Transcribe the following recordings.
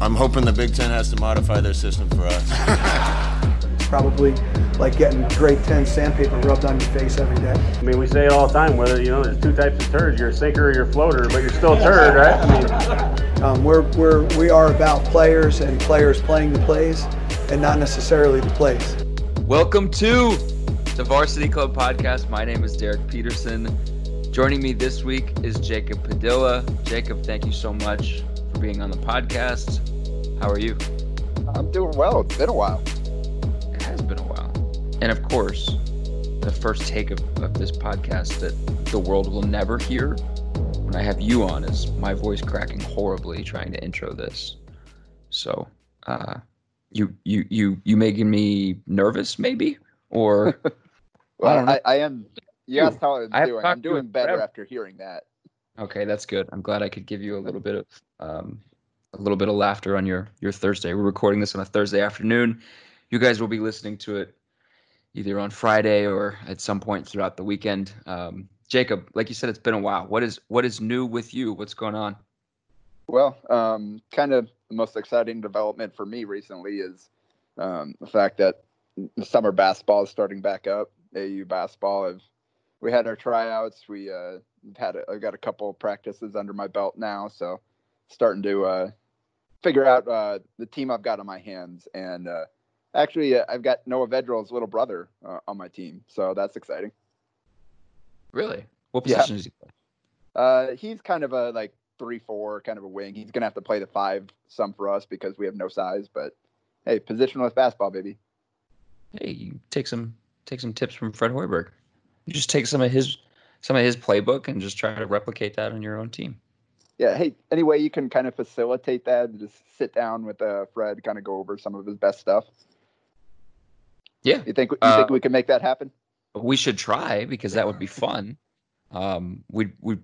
I'm hoping the Big Ten has to modify their system for us. Probably like getting grade 10 sandpaper rubbed on your face every day. I mean, we say it all the time, whether, you know, there's two types of turds, you're a sinker or you're a floater, but you're still a turd, right? I mean, um, we're, we're, we are about players and players playing the plays and not necessarily the plays. Welcome to the Varsity Club podcast. My name is Derek Peterson. Joining me this week is Jacob Padilla. Jacob, thank you so much for being on the podcast. How are you? I'm doing well. It's been a while. It has been a while. And of course, the first take of, of this podcast that the world will never hear when I have you on is my voice cracking horribly trying to intro this. So, uh, you you you you making me nervous maybe or well I, I, I, am you asked how I'm doing i'm doing better forever. after hearing that Okay, that's good. I'm glad I could give you a little bit of um, a little bit of laughter on your your Thursday. We're recording this on a Thursday afternoon. You guys will be listening to it either on Friday or at some point throughout the weekend. Um, Jacob, like you said, it's been a while. What is what is new with you? What's going on? Well, um, kind of the most exciting development for me recently is um, the fact that summer basketball is starting back up. AU basketball. I've, we had our tryouts. We uh, had a, I got a couple practices under my belt now, so starting to uh, figure out uh, the team I've got on my hands. And uh, actually, uh, I've got Noah Vedral's little brother uh, on my team, so that's exciting. Really? What position yeah. does he play? Uh, he's kind of a like three four, kind of a wing. He's gonna have to play the five some for us because we have no size. But hey, positionless basketball, baby. Hey, you take some take some tips from Fred Hoiberg. Just take some of his some of his playbook and just try to replicate that on your own team. Yeah. Hey, any way you can kind of facilitate that, just sit down with uh, Fred, kind of go over some of his best stuff. Yeah. You think you uh, think we can make that happen? We should try because that would be fun. Um, we we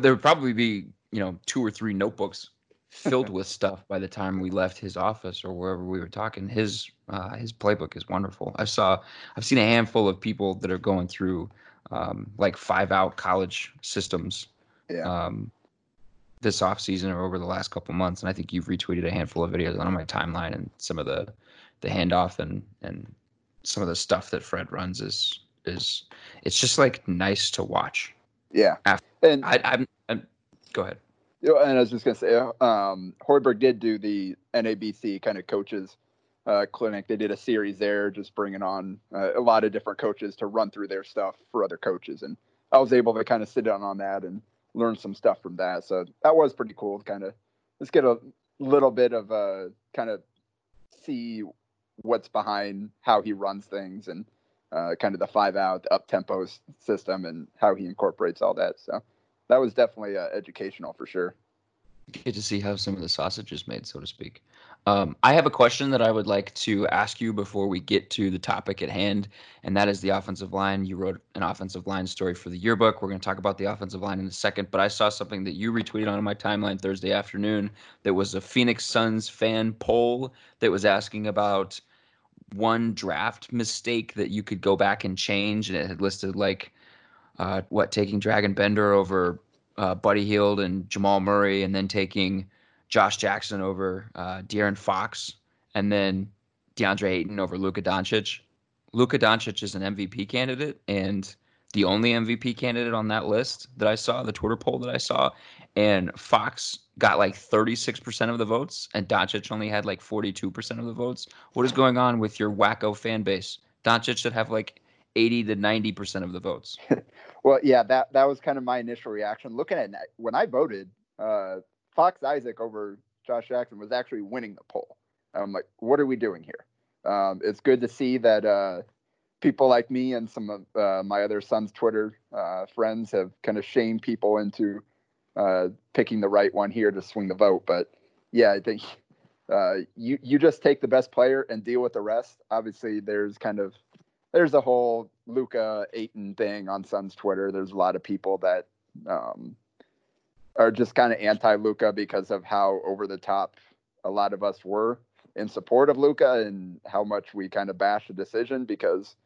there would probably be you know two or three notebooks filled with stuff by the time we left his office or wherever we were talking. His uh, his playbook is wonderful. I saw I've seen a handful of people that are going through um, like five out college systems yeah. um, this off season or over the last couple months. And I think you've retweeted a handful of videos on my timeline and some of the the handoff and and some of the stuff that Fred runs is is it's just like nice to watch. Yeah. After, and I, I'm, I'm go ahead. And I was just gonna say, um, Hoiberg did do the NABC kind of coaches uh, clinic. They did a series there, just bringing on uh, a lot of different coaches to run through their stuff for other coaches, and I was able to kind of sit down on that and learn some stuff from that. So that was pretty cool to kind of just get a little bit of a kind of see what's behind how he runs things and uh, kind of the five out, up tempo system, and how he incorporates all that. So that was definitely uh, educational for sure. Get to see how some of the sausage is made, so to speak. Um, I have a question that I would like to ask you before we get to the topic at hand, and that is the offensive line. You wrote an offensive line story for the yearbook. We're going to talk about the offensive line in a second, but I saw something that you retweeted on my timeline Thursday afternoon that was a Phoenix Suns fan poll that was asking about one draft mistake that you could go back and change, and it had listed like uh, what taking Dragan Bender over uh, Buddy Hield and Jamal Murray, and then taking Josh Jackson over uh, De'Aaron Fox, and then DeAndre Ayton over Luka Doncic. Luka Doncic is an MVP candidate, and the only MVP candidate on that list that I saw, the Twitter poll that I saw, and Fox got like 36% of the votes, and Doncic only had like 42% of the votes. What is going on with your wacko fan base? Doncic should have like 80 to 90% of the votes. well, yeah, that that was kind of my initial reaction. Looking at when I voted, uh, Fox Isaac over Josh Jackson was actually winning the poll. I'm like, what are we doing here? Um, it's good to see that uh, people like me and some of uh, my other Suns Twitter uh, friends have kind of shamed people into uh, picking the right one here to swing the vote. But yeah, I think uh, you you just take the best player and deal with the rest. Obviously, there's kind of there's a whole Luka Ayton thing on Suns Twitter. There's a lot of people that um, are just kind of anti Luka because of how over the top a lot of us were in support of Luka and how much we kind of bashed the decision because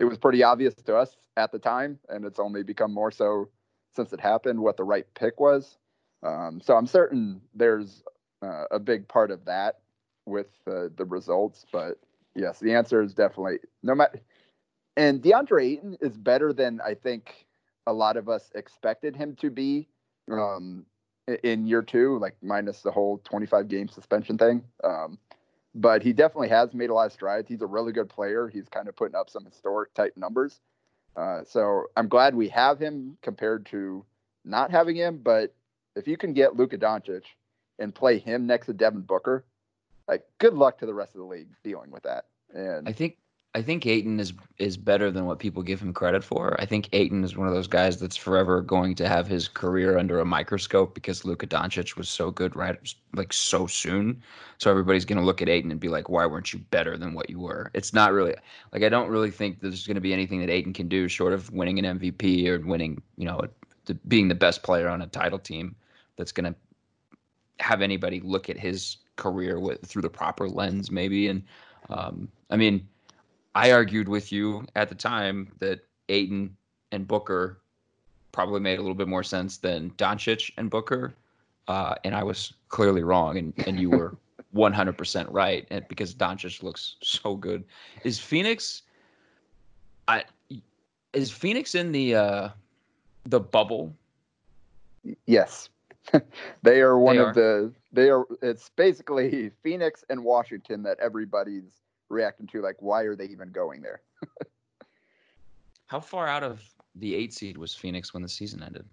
it was pretty obvious to us at the time, and it's only become more so since it happened what the right pick was. Um, so I'm certain there's uh, a big part of that with uh, the results, but yes, the answer is definitely no matter. And DeAndre Ayton is better than I think a lot of us expected him to be um, in year two, like minus the whole 25 game suspension thing. Um, but he definitely has made a lot of strides. He's a really good player. He's kind of putting up some historic type numbers. Uh, so I'm glad we have him compared to not having him. But if you can get Luka Doncic and play him next to Devin Booker, like good luck to the rest of the league dealing with that. And I think I think Ayton is is better than what people give him credit for. I think Ayton is one of those guys that's forever going to have his career under a microscope because Luka Doncic was so good right like so soon. So everybody's going to look at Ayton and be like, "Why weren't you better than what you were?" It's not really like I don't really think there's going to be anything that Ayton can do short of winning an MVP or winning, you know, the, being the best player on a title team that's going to have anybody look at his career with through the proper lens maybe and um, I mean I argued with you at the time that Ayton and Booker probably made a little bit more sense than Doncic and Booker, uh, and I was clearly wrong, and, and you were 100% right, and because Doncic looks so good. Is Phoenix? I is Phoenix in the uh, the bubble? Yes, they are one they of are. the. They are. It's basically Phoenix and Washington that everybody's reacting to like why are they even going there? How far out of the eight seed was Phoenix when the season ended?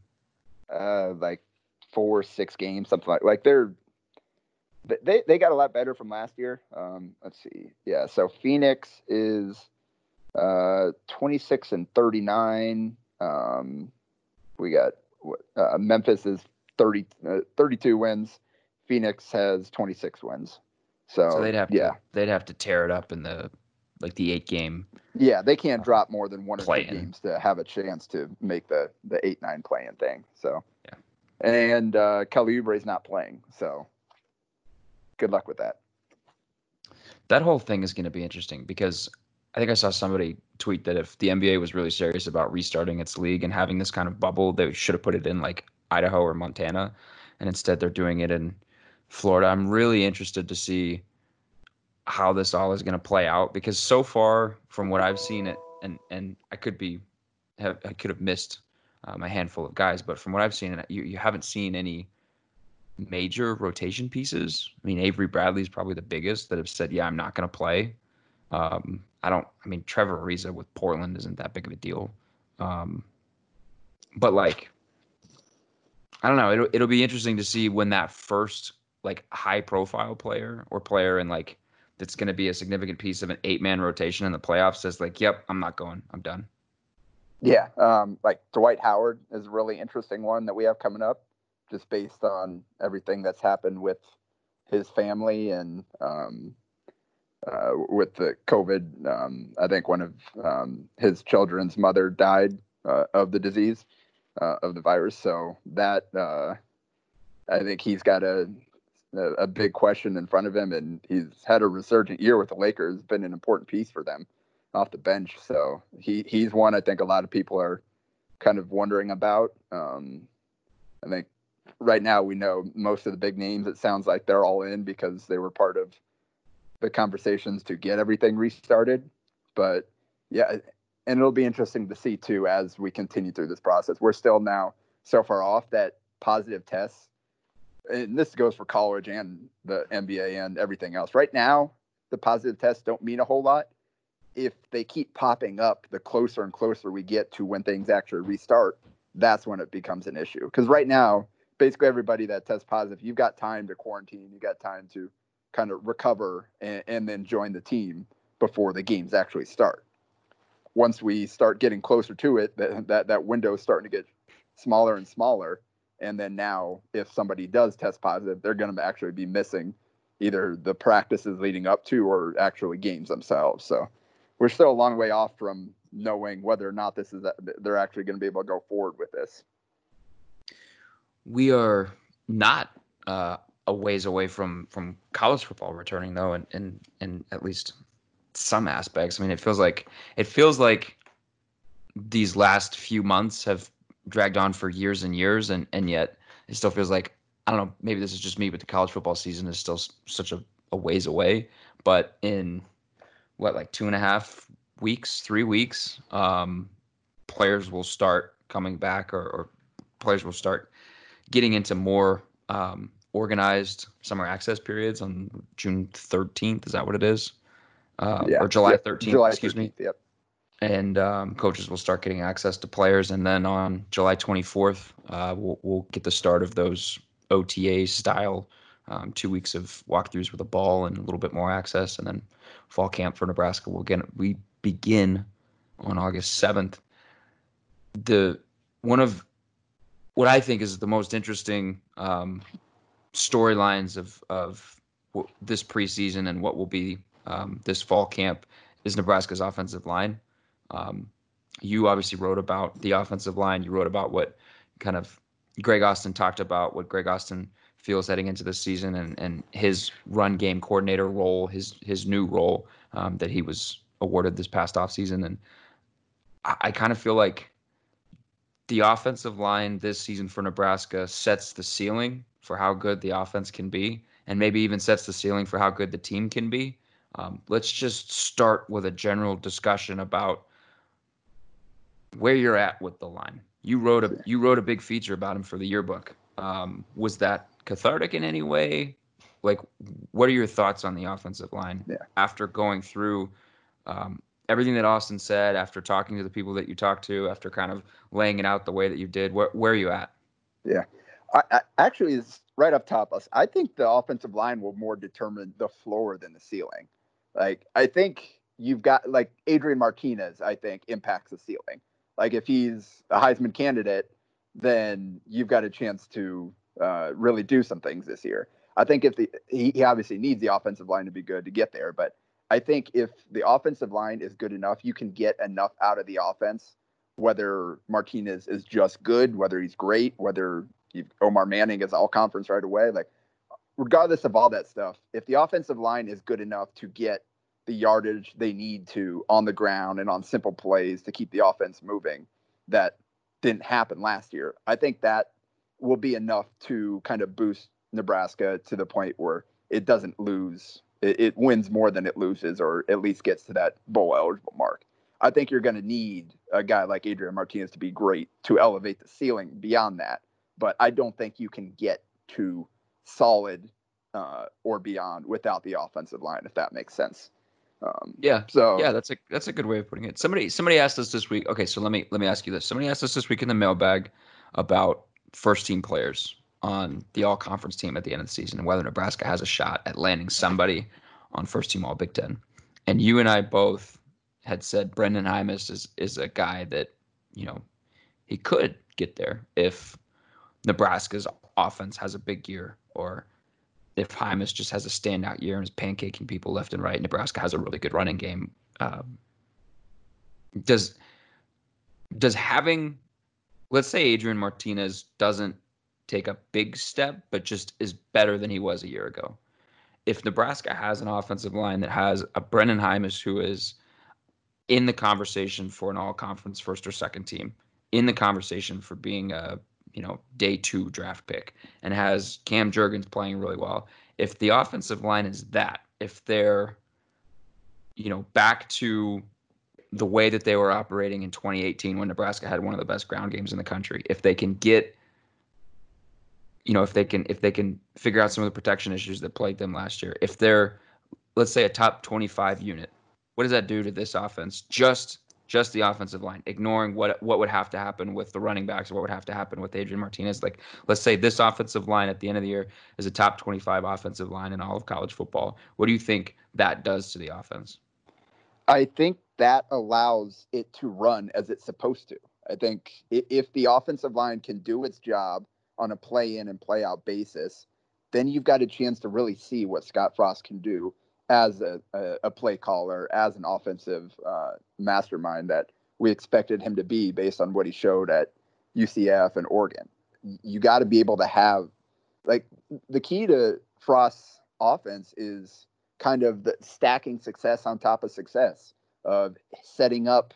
Uh, like four, six games, something like like they're they they got a lot better from last year. Um, let's see, yeah. So Phoenix is uh 26 and 39. Um, we got uh, Memphis is 30 uh, 32 wins. Phoenix has 26 wins. So, so they'd have to, yeah. they'd have to tear it up in the like the eight game. Yeah, they can't uh, drop more than one or two games to have a chance to make the the eight nine playing thing. So yeah, and uh, Kelly is not playing, so good luck with that. That whole thing is going to be interesting because I think I saw somebody tweet that if the NBA was really serious about restarting its league and having this kind of bubble, they should have put it in like Idaho or Montana, and instead they're doing it in Florida. I'm really interested to see how this all is going to play out because so far, from what I've seen, it and and I could be have I could have missed um, a handful of guys, but from what I've seen, you you haven't seen any major rotation pieces. I mean, Avery Bradley is probably the biggest that have said, "Yeah, I'm not going to play." Um, I don't. I mean, Trevor Ariza with Portland isn't that big of a deal, um, but like, I don't know. It'll it'll be interesting to see when that first like high profile player or player and like that's going to be a significant piece of an eight man rotation in the playoffs says like, "Yep, I'm not going. I'm done." Yeah, um, like Dwight Howard is a really interesting one that we have coming up, just based on everything that's happened with his family and um, uh, with the COVID. Um, I think one of um, his children's mother died uh, of the disease uh, of the virus, so that uh, I think he's got a a, a, big question in front of him, and he's had a resurgent year with the Lakers. Been an important piece for them off the bench. So he he's one I think a lot of people are kind of wondering about. Um, I think right now we know most of the big names. It sounds like they're all in because they were part of the conversations to get everything restarted. But yeah, and it'll be interesting to see too as we continue through this process. We're still now so far off that positive tests and this goes for college and the NBA and everything else. Right now, the positive tests don't mean a whole lot. If they keep popping up, the closer and closer we get to when things actually restart, that's when it becomes an issue. Because right now, basically everybody that tests positive, you've got time to quarantine, you got time to kind of recover and, and then join the team before the games actually start. Once we start getting closer to it, that that, that window is starting to get smaller and smaller and then now if somebody does test positive they're going to actually be missing either the practices leading up to or actually games themselves. So we're still a long way off from knowing whether or not this is they're actually going to be able to go forward with this. We are not uh, a ways away from from college football returning though, and in, in at least some aspects. I mean, it feels like it feels like these last few months have dragged on for years and years, and and yet it still feels like I don't know. Maybe this is just me, but the college football season is still such a, a ways away. But in what like two and a half weeks, three weeks, um, players will start coming back, or, or, players will start getting into more um, organized summer access periods on June 13th. Is that what it is? Uh, yeah. Or July yep. 13th, July excuse 13th, me. Yep. And um, coaches will start getting access to players. And then on July 24th, uh, we'll, we'll get the start of those OTA style um, two weeks of walkthroughs with a ball and a little bit more access. And then fall camp for Nebraska will again we begin on August 7th. The one of what I think is the most interesting um, storylines of of this preseason and what will be um, this fall camp is Nebraska's offensive line. Um, you obviously wrote about the offensive line. You wrote about what kind of Greg Austin talked about, what Greg Austin feels heading into the season, and and his run game coordinator role, his his new role um, that he was awarded this past offseason. And I, I kind of feel like the offensive line this season for Nebraska sets the ceiling for how good the offense can be, and maybe even sets the ceiling for how good the team can be. Um, let's just start with a general discussion about where you're at with the line. You wrote a you wrote a big feature about him for the yearbook. Um, was that cathartic in any way? Like, what are your thoughts on the offensive line yeah. after going through um, everything that Austin said, after talking to the people that you talked to, after kind of laying it out the way that you did? Where where are you at? Yeah, I, I actually is right up top. Us, I think the offensive line will more determine the floor than the ceiling. Like I think you've got like Adrian Martinez. I think impacts the ceiling. Like if he's a Heisman candidate, then you've got a chance to uh, really do some things this year. I think if the he, he obviously needs the offensive line to be good to get there, but I think if the offensive line is good enough, you can get enough out of the offense. Whether Martinez is just good, whether he's great, whether Omar Manning is all conference right away, like regardless of all that stuff, if the offensive line is good enough to get the yardage they need to on the ground and on simple plays to keep the offense moving, that didn't happen last year. I think that will be enough to kind of boost Nebraska to the point where it doesn't lose. It, it wins more than it loses, or at least gets to that bowl eligible mark. I think you're going to need a guy like Adrian Martinez to be great to elevate the ceiling beyond that. But I don't think you can get to solid uh, or beyond without the offensive line, if that makes sense. Um, yeah. So yeah, that's a that's a good way of putting it. Somebody somebody asked us this week. Okay, so let me let me ask you this. Somebody asked us this week in the mailbag about first team players on the all conference team at the end of the season and whether Nebraska has a shot at landing somebody on first team all Big Ten. And you and I both had said Brenden Jaimes is is a guy that, you know, he could get there if Nebraska's offense has a big year or if Jaimes just has a standout year and is pancaking people left and right, Nebraska has a really good running game. Um, does does having, let's say Adrian Martinez doesn't take a big step, but just is better than he was a year ago. If Nebraska has an offensive line that has a Brenden Jaimes who is in the conversation for an all conference first or second team, in the conversation for being a you know day two draft pick and has Cam Jurgens playing really well. If the offensive line is that, if they're you know back to the way that they were operating in 2018 when Nebraska had one of the best ground games in the country, if they can get you know if they can if they can figure out some of the protection issues that plagued them last year, if they're let's say a top 25 unit, what does that do to this offense just just the offensive line, ignoring what what would have to happen with the running backs or what would have to happen with Adrian Martinez. Like, let's say this offensive line at the end of the year is a top 25 offensive line in all of college football. What do you think that does to the offense? I think that allows it to run as it's supposed to. I think if the offensive line can do its job on a play in and play out basis, then you've got a chance to really see what Scott Frost can do as a, a, a play caller, as an offensive uh, mastermind that we expected him to be based on what he showed at UCF and Oregon. You got to be able to have, like, the key to Frost's offense is kind of the stacking success on top of success of setting up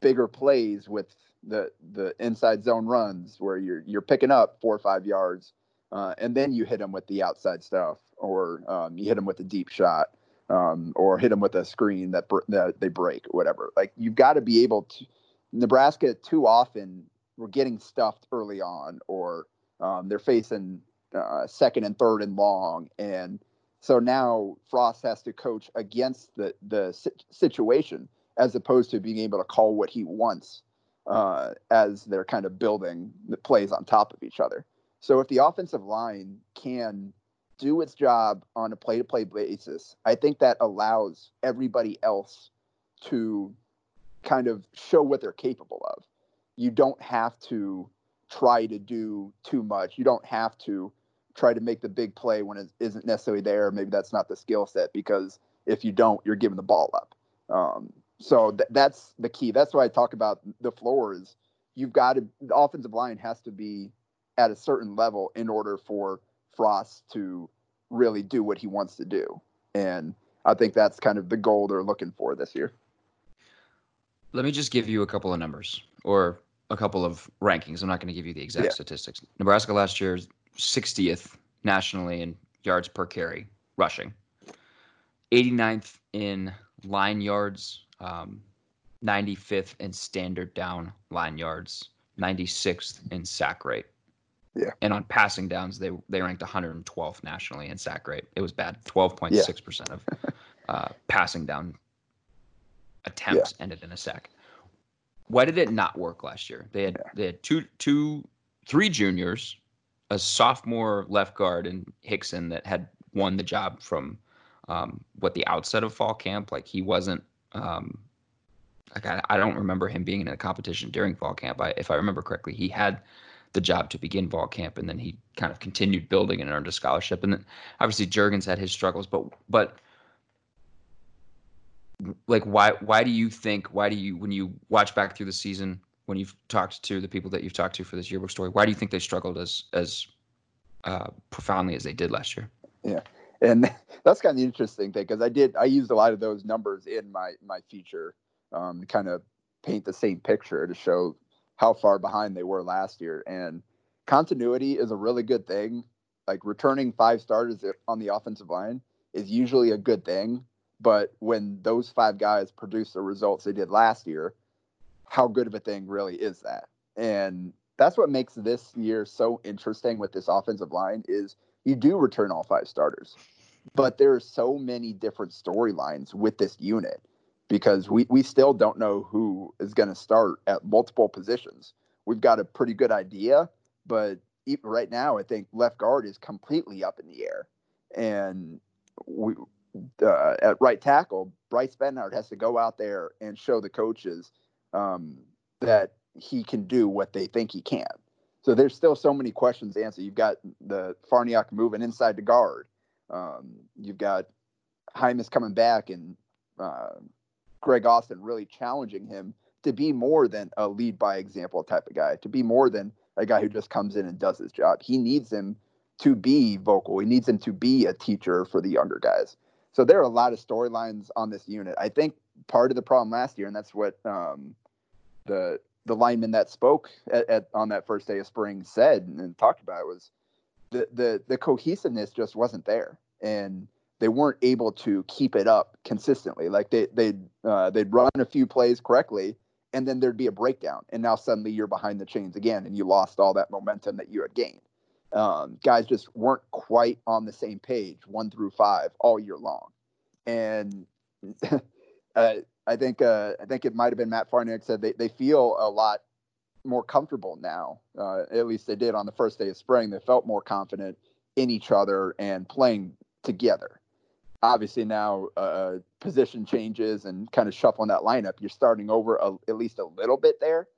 bigger plays with the the inside zone runs where you're you're picking up four or five yards, uh, and then you hit them with the outside stuff, or um, you hit them with a deep shot, um, or hit them with a screen that br- that they break, whatever. Like you've got to be able to. Nebraska too often we're getting stuffed early on, or um, they're facing uh, second and third and long, and so now Frost has to coach against the the situation as opposed to being able to call what he wants uh, as they're kind of building the plays on top of each other. So if the offensive line can do its job on a play-to-play basis, I think that allows everybody else to kind of show what they're capable of. You don't have to try to do too much. You don't have to try to make the big play when it isn't necessarily there. Maybe that's not the skill set because if you don't, you're giving the ball up. Um, so th- that's the key. That's why I talk about the floor is you've got to the offensive line has to be at a certain level in order for Frost to really do what he wants to do. And I think that's kind of the goal they're looking for this year. Let me just give you a couple of numbers or a couple of rankings. I'm not going to give you the exact yeah. statistics. Nebraska last year 60th nationally in yards per carry rushing, 89th in line yards, um, 95th in standard down line yards, 96th in sack rate. Yeah. And on passing downs, they they ranked 112th nationally in sack rate. It was bad. 12.6 yeah. percent of uh, passing down attempts yeah. ended in a sack. Why did it not work last year? They had yeah. they had two two three juniors a sophomore left guard in Hixson that had won the job from um, what the outset of fall camp. Like he wasn't. Um, like I, I don't remember him being in a competition during fall camp. I, if I remember correctly, he had the job to begin ball camp, and then he kind of continued building and earned a scholarship. And then obviously Jurgens had his struggles, but but like why why do you think why do you when you watch back through the season when you've talked to the people that you've talked to for this yearbook story, why do you think they struggled as as uh, profoundly as they did last year? Yeah, and that's kind of the interesting thing because I did I used a lot of those numbers in my my feature um, to kind of paint the same picture to show how far behind they were last year. And continuity is a really good thing. Like returning five starters on the offensive line is usually a good thing. But when those five guys produce the results they did last year, how good of a thing really is that? And that's what makes this year so interesting with this offensive line is you do return all five starters, but there are so many different storylines with this unit because we, we still don't know who is going to start at multiple positions. We've got a pretty good idea, but right now I think left guard is completely up in the air, and we uh, at right tackle Bryce Benhart has to go out there and show the coaches um, that he can do what they think he can. So there's still so many questions to answer. You've got the Farniok moving inside the guard. Um, you've got Jaimes coming back and uh, Greg Austin really challenging him to be more than a lead by example type of guy, to be more than a guy who just comes in and does his job. He needs him to be vocal. He needs him to be a teacher for the younger guys. So there are a lot of storylines on this unit. I think part of the problem last year, and that's what um, the the lineman that spoke at, at, on that first day of spring said and, and talked about was the, the the cohesiveness just wasn't there, and they weren't able to keep it up consistently. Like they they'd uh, they'd run a few plays correctly, and then there'd be a breakdown, and now suddenly you're behind the chains again, and you lost all that momentum that you had gained. Um, guys just weren't quite on the same page, one through five, all year long, and uh, I think uh, I think it might have been Matt Farniok said they, they feel a lot more comfortable now. Uh, at least they did on the first day of spring. They felt more confident in each other and playing together. Obviously now uh, position changes and kind of shuffling that lineup. You're starting over a, at least a little bit there,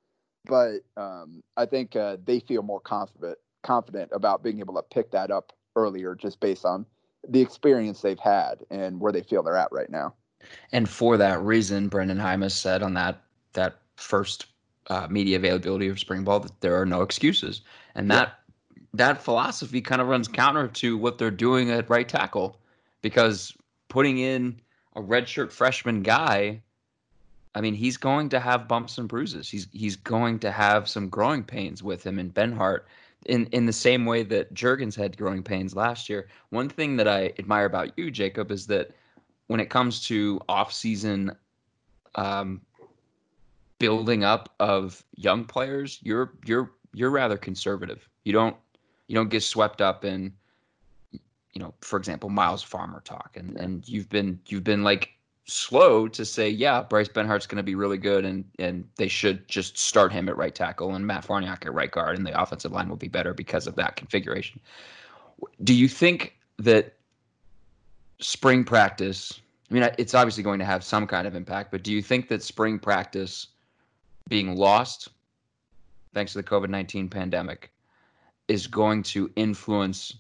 but um, I think uh, they feel more confident confident about being able to pick that up earlier, just based on the experience they've had and where they feel they're at right now. And for that reason, Brenden Jaimes said on that that first uh, media availability of spring ball that there are no excuses, and that yeah. that philosophy kind of runs counter to what they're doing at right tackle, because putting in a redshirt freshman guy, I mean, he's going to have bumps and bruises. He's he's going to have some growing pains with him. And Benhart, in in the same way that Jurgens had growing pains last year. One thing that I admire about you, Jacob, is that when it comes to off-season um, building up of young players, you're you're you're rather conservative. You don't you don't get swept up in you know, for example, Miles Farmer talk, and and you've been you've been like slow to say, yeah, Bryce Benhart's going to be really good, and and they should just start him at right tackle and Matt Farniok at right guard, and the offensive line will be better because of that configuration. Do you think that spring practice? I mean, it's obviously going to have some kind of impact, but do you think that spring practice being lost, thanks to the COVID nineteen pandemic, is going to influence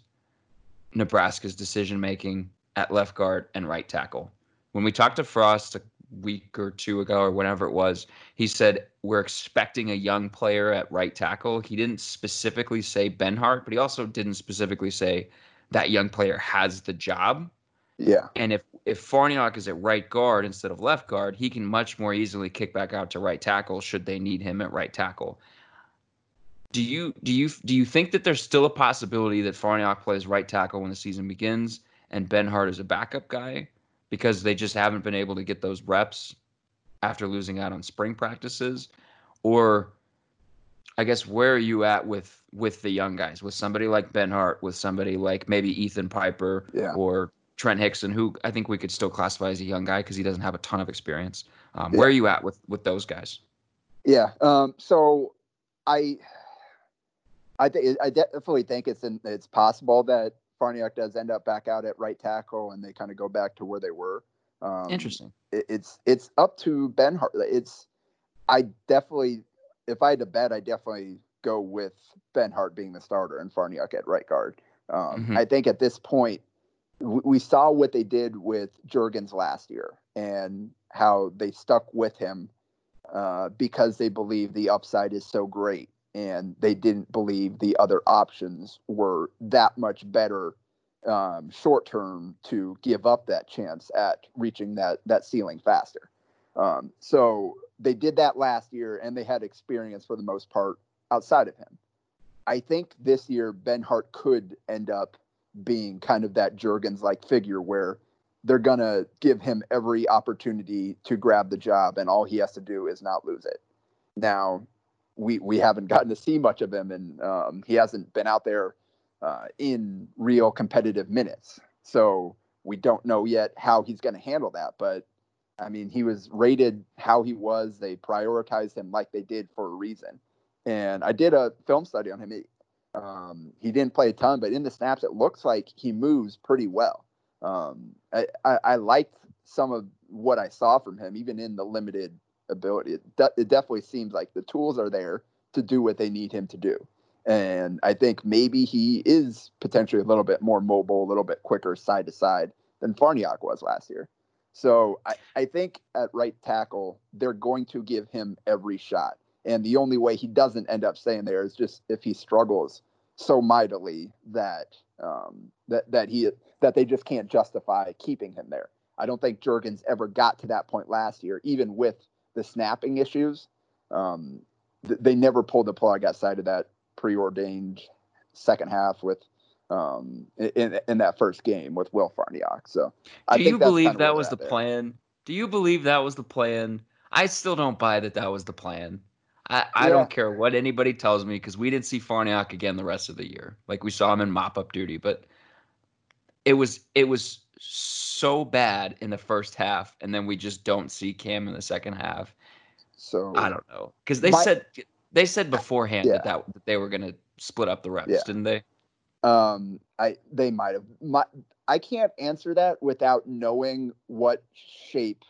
Nebraska's decision making at left guard and right tackle. When we talked to Frost a week or two ago or whenever it was, he said we're expecting a young player at right tackle. He didn't specifically say Benhart, but he also didn't specifically say that young player has the job. Yeah. And if if Farniok is at right guard instead of left guard, he can much more easily kick back out to right tackle should they need him at right tackle do you do you do you think that there's still a possibility that Farniok plays right tackle when the season begins and Benhart is a backup guy because they just haven't been able to get those reps after losing out on spring practices or I guess where are you at with with the young guys with somebody like Benhart with somebody like maybe Ethan Piper yeah. or Trent Hixson who I think we could still classify as a young guy because he doesn't have a ton of experience um, yeah. where are you at with with those guys yeah um, so I I I definitely think it's in, it's possible that Farniok does end up back out at right tackle and they kind of go back to where they were. Um, Interesting. It, it's it's up to Ben Benhart. It's I definitely if I had to bet, I definitely go with Benhart being the starter and Farniok at right guard. Um, mm-hmm. I think at this point we, we saw what they did with Jurgens last year and how they stuck with him uh, because they believe the upside is so great and they didn't believe the other options were that much better um, short term to give up that chance at reaching that that ceiling faster. Um, so they did that last year, and they had experience for the most part outside of him. I think this year Benhart could end up being kind of that Jurgens like figure where they're gonna give him every opportunity to grab the job, and all he has to do is not lose it. Now, we we haven't gotten to see much of him, and um, he hasn't been out there uh, in real competitive minutes. So we don't know yet how he's going to handle that. But I mean, he was rated how he was. They prioritized him like they did for a reason. And I did a film study on him. He, um, he didn't play a ton, but in the snaps, it looks like he moves pretty well. Um, I, I, I liked some of what I saw from him, even in the limited ability. It, de- it definitely seems like the tools are there to do what they need him to do. And I think maybe he is potentially a little bit more mobile, a little bit quicker side to side than Farniok was last year. So I, I think at right tackle, they're going to give him every shot. And the only way he doesn't end up staying there is just if he struggles so mightily that um, that that he that they just can't justify keeping him there. I don't think Jurgens ever got to that point last year, even with the snapping issues. Um, th- they never pulled the plug outside of that preordained second half with um, in in that first game with Will Farniok. So, do I you believe that was the there. plan? Do you believe that was the plan? I still don't buy that that was the plan. I, I yeah. don't care what anybody tells me because we didn't see Farniok again the rest of the year. Like we saw him in mop up duty, but it was it was so bad in the first half, and then we just don't see Cam in the second half. So I don't know because they my, said they said beforehand yeah. that, that that they were going to split up the reps, yeah. didn't they? Um, I they might have. My, I can't answer that without knowing what shape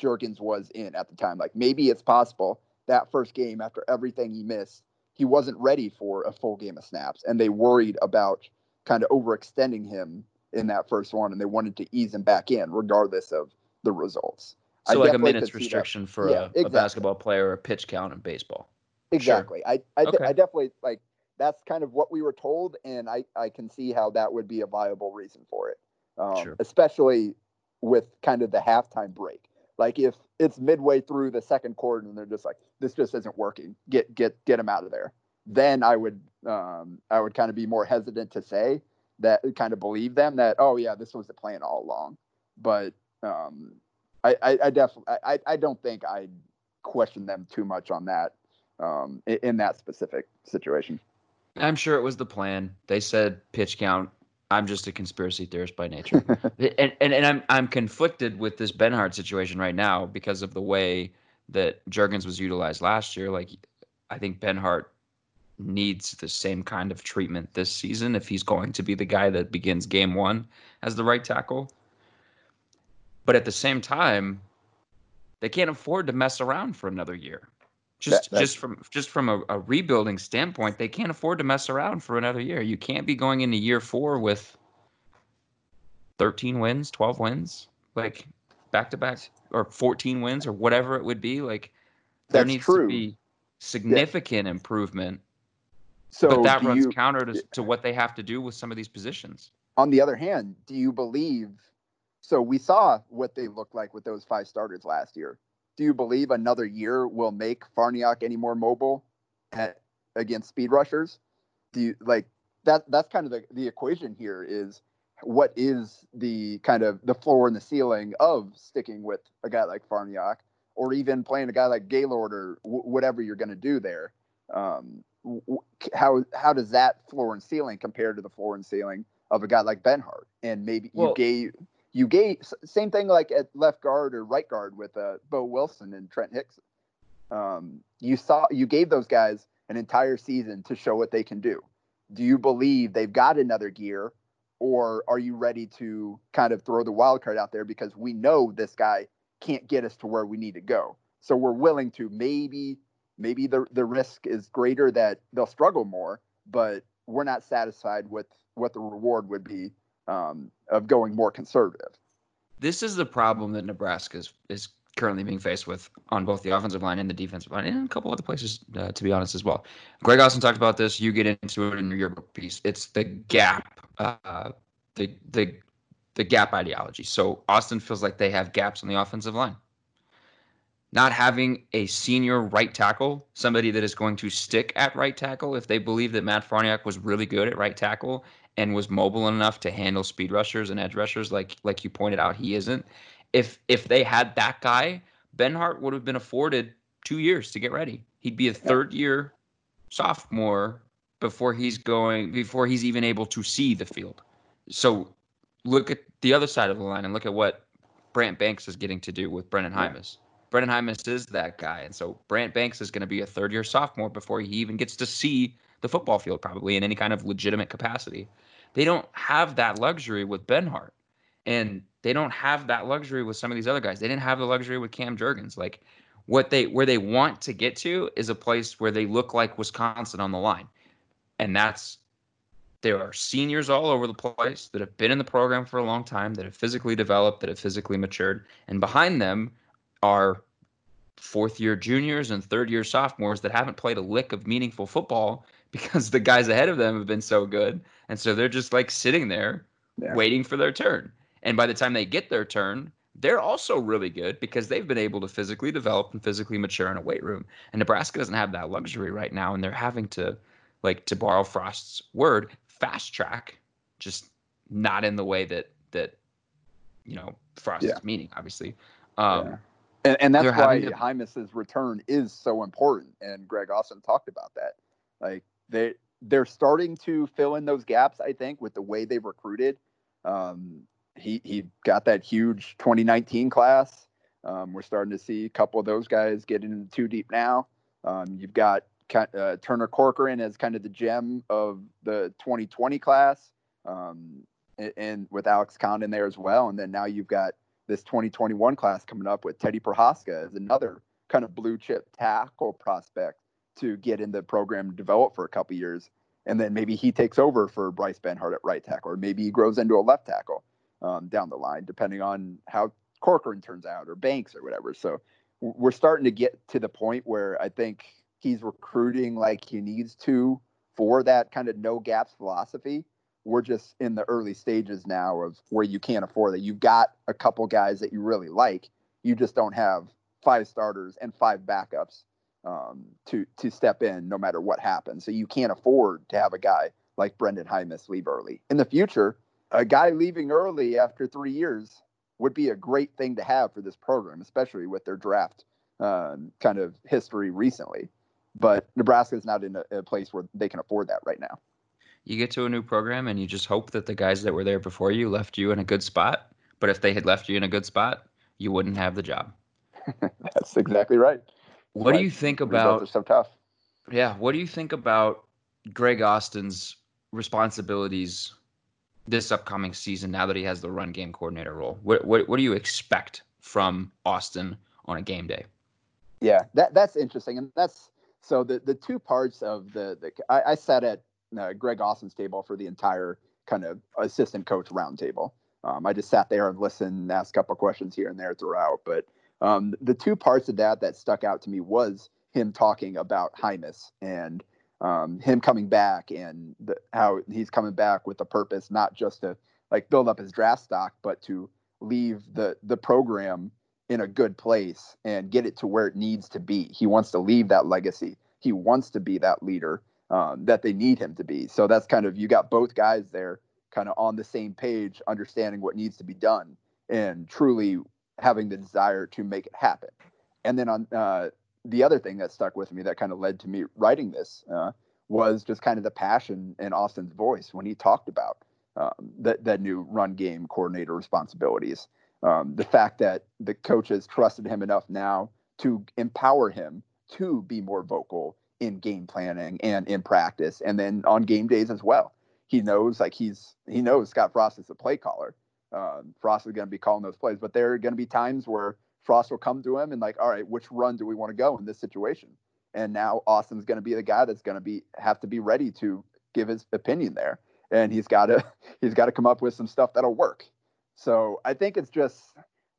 Jurgens was in at the time. Like maybe it's possible that first game after everything he missed, he wasn't ready for a full game of snaps, and they worried about kind of overextending him in that first one, and they wanted to ease him back in, regardless of the results. So, I like a minutes restriction for yeah, a, exactly. a, basketball player or a pitch count in baseball. Exactly. Sure. I I, okay. I definitely like that's kind of what we were told, and I I can see how that would be a viable reason for it, um, sure. especially with kind of the halftime break. Like if it's midway through the second quarter and they're just like, this just isn't working. Get get get him out of there. Then I would um, I would kind of be more hesitant to say that kind of believe them that oh yeah this was the plan all along. But um, I, I, I definitely I, I don't think I question them too much on that um, in, in that specific situation. I'm sure it was the plan. They said pitch count I'm just a conspiracy theorist by nature, and, and and I'm I'm conflicted with this Benhart situation right now because of the way that Jurgens was utilized last year. Like, I think Benhart needs the same kind of treatment this season if he's going to be the guy that begins game one as the right tackle. But at the same time, they can't afford to mess around for another year. Just that, just from just from a, a, rebuilding standpoint, they can't afford to mess around for another year. You can't be going into year four with 13 wins, 12 wins, like back to back, or 14 wins, or whatever it would be. Like there needs true. to be significant yeah. improvement. So but that runs you, counter to, to what they have to do with some of these positions. On the other hand, do you believe? So we saw what they looked like with those five starters last year do you believe another year will make Farniok any more mobile at, against speed rushers? Do you like that? That's kind of the, the equation here is what is the kind of the floor and the ceiling of sticking with a guy like Farniok or even playing a guy like Gaylord or w- whatever you're going to do there. Um, how how does that floor and ceiling compare to the floor and ceiling of a guy like Benhart? And maybe well, you gave you gave same thing like at left guard or right guard with uh, Boe Wilson and Trent Hicks. Um, you saw you gave those guys an entire season to show what they can do. Do you believe they've got another gear, or are you ready to kind of throw the wild card out there because we know this guy can't get us to where we need to go? So we're willing to maybe maybe the the risk is greater that they'll struggle more, but we're not satisfied with what the reward would be um, of going more conservative. This is the problem that Nebraska is, is currently being faced with on both the offensive line and the defensive line, and a couple other places, uh, to be honest, as well. Greg Austin talked about this. You get into it in your piece. It's the gap, uh, the the the gap ideology. So Austin feels like they have gaps on the offensive line. Not having a senior right tackle, somebody that is going to stick at right tackle, if they believe that Matt Farniok was really good at right tackle and was mobile enough to handle speed rushers and edge rushers like like you pointed out he isn't. If if they had that guy, Benhart would have been afforded 2 years to get ready. He'd be a third year sophomore before he's going before he's even able to see the field. So look at the other side of the line and look at what Brant Banks is getting to do with Brenden Jaimes. Yeah. Brenden Jaimes is that guy. And so Brant Banks is going to be a third year sophomore before he even gets to see the football field, probably in any kind of legitimate capacity. They don't have that luxury with Benhart. And they don't have that luxury with some of these other guys. They didn't have the luxury with Cam Jurgens. Like what they where they want to get to is a place where they look like Wisconsin on the line. And that's there are seniors all over the place that have been in the program for a long time, that have physically developed, that have physically matured. And behind them are fourth year juniors and third year sophomores that haven't played a lick of meaningful football because the guys ahead of them have been so good. And so they're just like sitting there yeah. waiting for their turn. And by the time they get their turn, they're also really good because they've been able to physically develop and physically mature in a weight room. And Nebraska doesn't have that luxury right now. And they're having to, like, to borrow Frost's word, fast track, just not in the way that, that, you know, Frost yeah. is meaning, obviously. Um, yeah. And, and that's why to... Jaimes's return is so important. And Greg Austin talked about that. Like they they're starting to fill in those gaps. I think with the way they've recruited. Um, he he got that huge 2019 class. Um, we're starting to see a couple of those guys get into two deep now. Um, you've got uh, Turner Corcoran as kind of the gem of the 2020 class, um, and, and, with Alex Condon there as well. And then now you've got this 2021 class coming up with Teddy Prochazka as another kind of blue chip tackle prospect to get in the program and develop for a couple years. and then maybe he takes over for Bryce Benhart at right tackle, or maybe he grows into a left tackle um, down the line, depending on how Corcoran turns out or Banks or whatever. So we're starting to get to the point where I think he's recruiting like he needs to for that kind of no gaps philosophy. We're just in the early stages now of where you can't afford it. You've got a couple guys that you really like. You just don't have five starters and five backups um, to to step in no matter what happens. So you can't afford to have a guy like Brenden Jaimes leave early. In the future, a guy leaving early after three years would be a great thing to have for this program, especially with their draft um, kind of history recently. But Nebraska is not in a, a place where they can afford that right now. You get to a new program and you just hope that the guys that were there before you left you in a good spot. But if they had left you in a good spot, you wouldn't have the job. That's exactly right. What do you think about? so tough. Yeah, what do you think about Greg Austin's responsibilities this upcoming season now that he has the run game coordinator role? What what, what do you expect from Austin on a game day? Yeah, that that's interesting, and that's so the the two parts of the the I, I sat at uh, Greg Austin's table for the entire kind of assistant coach roundtable. Um, I just sat there and listened, asked a couple questions here and there throughout, but um, the two parts of that that stuck out to me was him talking about Jaimes and um, him coming back and the, how he's coming back with a purpose, not just to like build up his draft stock, but to leave the the program in a good place and get it to where it needs to be. He wants to leave that legacy. He wants to be that leader um, that they need him to be. So that's kind of you got both guys there, kind of on the same page, understanding what needs to be done, and truly having the desire to make it happen. And then on uh, the other thing that stuck with me that kind of led to me writing this uh, was just kind of the passion in Austin's voice when he talked about um, that that new run game coordinator responsibilities. Um, the fact that the coaches trusted him enough now to empower him to be more vocal in game planning and in practice, and then on game days as well. He knows like he's he knows Scott Frost is a play caller, uh, Frost is going to be calling those plays, but there are going to be times where Frost will come to him and like, all right, which run do we want to go in this situation? And now Austin's going to be the guy that's going to be have to be ready to give his opinion there, and he's got to he's got to come up with some stuff that'll work. So I think it's just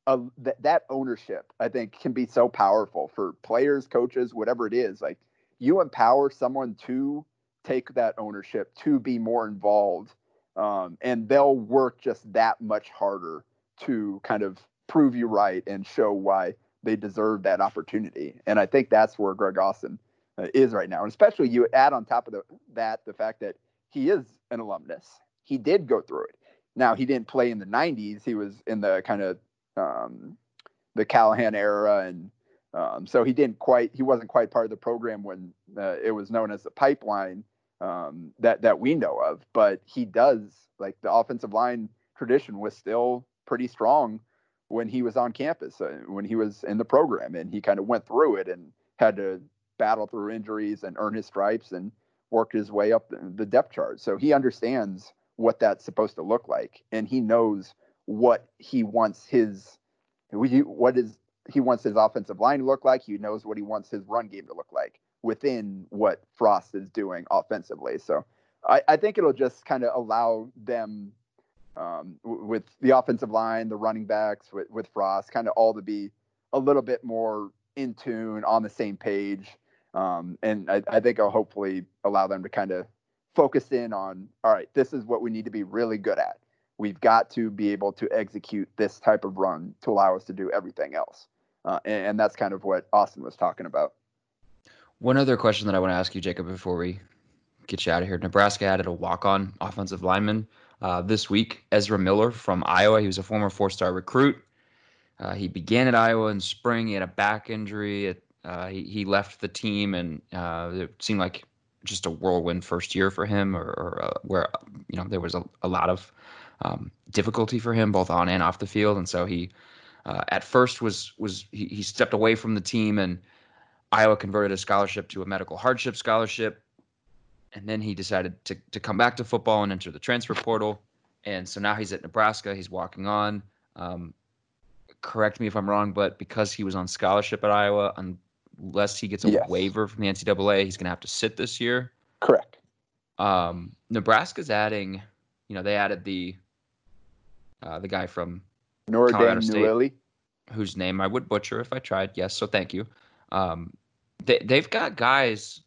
a, th- that ownership. I think can be so powerful for players, coaches, whatever it is. Like you empower someone to take that ownership to be more involved um, and they'll work just that much harder to kind of prove you right and show why they deserve that opportunity. And I think that's where Greg Austin uh, is right now. And especially you add on top of the, that the fact that he is an alumnus. He did go through it. Now he didn't play in the 90s. He was in the kind of um, the Callahan era, and um, so he didn't quite. He wasn't quite part of the program when uh, it was known as the pipeline um, that that we know of. But he does like the offensive line tradition was still pretty strong when he was on campus, uh, when he was in the program, and he kind of went through it and had to battle through injuries and earn his stripes and work his way up the depth chart. So he understands what that's supposed to look like, and he knows what he wants his what is he wants his offensive line to look like. He knows what he wants his run game to look like within what Frost is doing offensively. So I, I think it'll just kind of allow them um, w- with the offensive line, the running backs, with, with Frost, kind of all to be a little bit more in tune, on the same page. Um, and I, I think I'll hopefully allow them to kind of focus in on all right, this is what we need to be really good at. We've got to be able to execute this type of run to allow us to do everything else. Uh, and, and that's kind of what Austin was talking about. One other question that I want to ask you, Jacob, before we get you out of here. Nebraska added a walk-on offensive lineman uh, this week, Ezra Miller from Iowa. He was a former four-star recruit. Uh, he began at Iowa in spring. He had a back injury. It, uh, he, he left the team, and uh, it seemed like just a whirlwind first year for him, or, or uh, where you know there was a, a lot of um, difficulty for him both on and off the field. And so he, uh, at first, was was he, he stepped away from the team and Iowa converted a scholarship to a medical hardship scholarship. And then he decided to, to come back to football and enter the transfer portal. And so now he's at Nebraska. He's walking on. Um, correct me if I'm wrong, but because he was on scholarship at Iowa, unless he gets a yes. waiver from the NCAA, he's going to have to sit this year. Correct. Um, Nebraska's adding, you know, they added the uh, the guy from Colorado State. Nouili. whose name I would butcher if I tried. Yes, so thank you. Um, they they've got guys,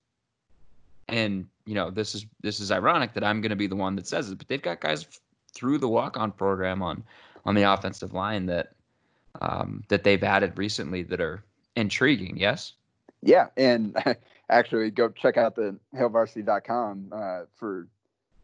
and you know this is this is ironic that I'm going to be the one that says it, but they've got guys f- through the walk on program on on the offensive line that um, that they've added recently that are intriguing. Yes. Yeah, and actually, go check out the hailvarsity.com uh, for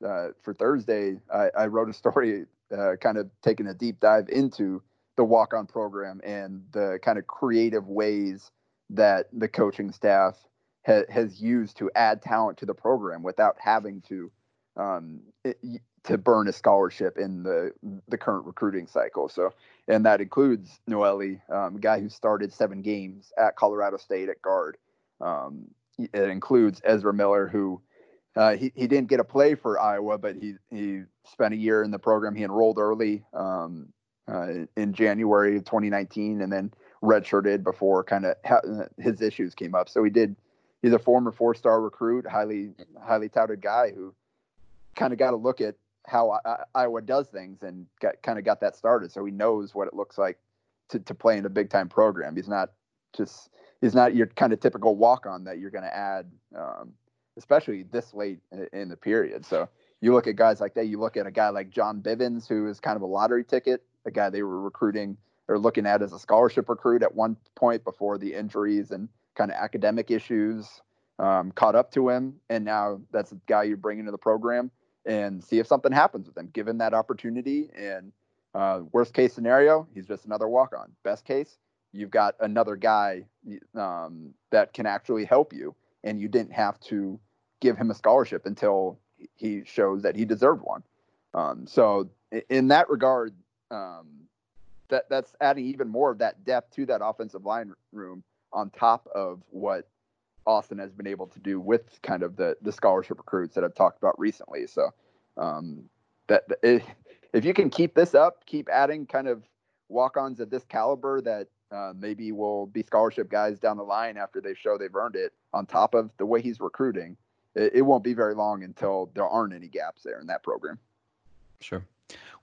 uh, for Thursday. I, I wrote a story, uh, kind of taking a deep dive into the walk-on program and the kind of creative ways that the coaching staff ha- has used to add talent to the program without having to um, it, to burn a scholarship in the the current recruiting cycle. So, and that includes Nouili, um, a guy who started seven games at Colorado State at guard. Um, it includes Ezra Miller, who uh, he, he didn't get a play for Iowa, but he he spent a year in the program. He enrolled early um, uh, in January of 2019, and then redshirted before kind of ha- his issues came up. So he did. He's a former four-star recruit, highly highly touted guy who kind of got to look at how I, Iowa does things and got kind of got that started. So he knows what it looks like to, to play in a big time program. He's not just he's not your kind of typical walk on that you're going to add, um, especially this late in the period. So you look at guys like that. You look at a guy like John Bivens, who is kind of a lottery ticket, a guy they were recruiting or looking at as a scholarship recruit at one point before the injuries and kind of academic issues um, caught up to him, and now that's a guy you bring into the program and see if something happens with him. Give him that opportunity. And uh, worst case scenario, he's just another walk on. Best case, you've got another guy um, that can actually help you, and you didn't have to give him a scholarship until he shows that he deserved one. Um, so in that regard, um, that that's adding even more of that depth to that offensive line room on top of what Austin has been able to do with kind of the the scholarship recruits that I've talked about recently. So um, that if you can keep this up, keep adding kind of walk-ons of this caliber that uh, maybe will be scholarship guys down the line after they show they've earned it. On top of the way he's recruiting, it, it won't be very long until there aren't any gaps there in that program. Sure.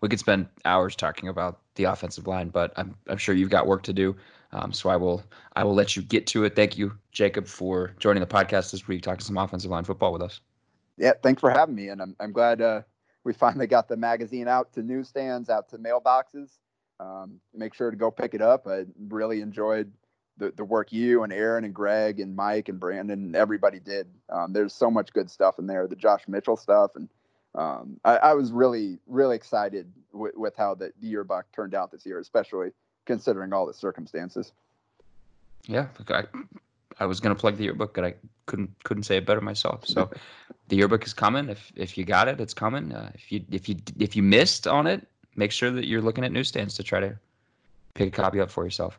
We could spend hours talking about the offensive line, but I'm I'm sure you've got work to do. Um, so I will I will let you get to it. Thank you, Jacob, for joining the podcast this week, talking some offensive line football with us. Yeah, thanks for having me, and I'm I'm glad uh, we finally got the magazine out to newsstands, out to mailboxes. Um, make sure to go pick it up. I really enjoyed the, the work you and Aaron and Greg and Mike and Brandon and everybody did. Um, there's so much good stuff in there. The Josh Mitchell stuff and um, I, I, was really, really excited with, with how the, the yearbook turned out this year, especially considering all the circumstances. Yeah, I, I was gonna plug the yearbook, but I couldn't couldn't say it better myself. So, the yearbook is coming. If if you got it, it's coming. Uh, if you if you if you missed on it, make sure that you're looking at newsstands to try to pick a copy up for yourself.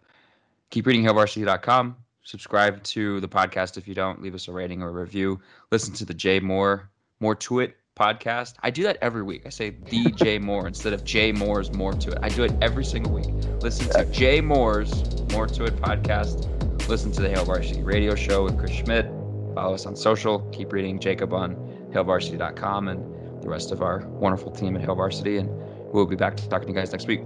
Keep reading hailvarsity.com. Subscribe to the podcast if you don't. Leave us a rating or a review. Listen to the Jay Moore More to It podcast. I do that every week. I say the Jay Moore instead of Jay Moore's More to It. I do it every single week. Listen to Jay Moore's More to It podcast. Listen to the Hail Varsity radio show with Chris Schmidt. Follow us on social. Keep reading Jacob on hailvarsity.com and the rest of our wonderful team at Hail Varsity. And we'll be back to talking to you guys next week.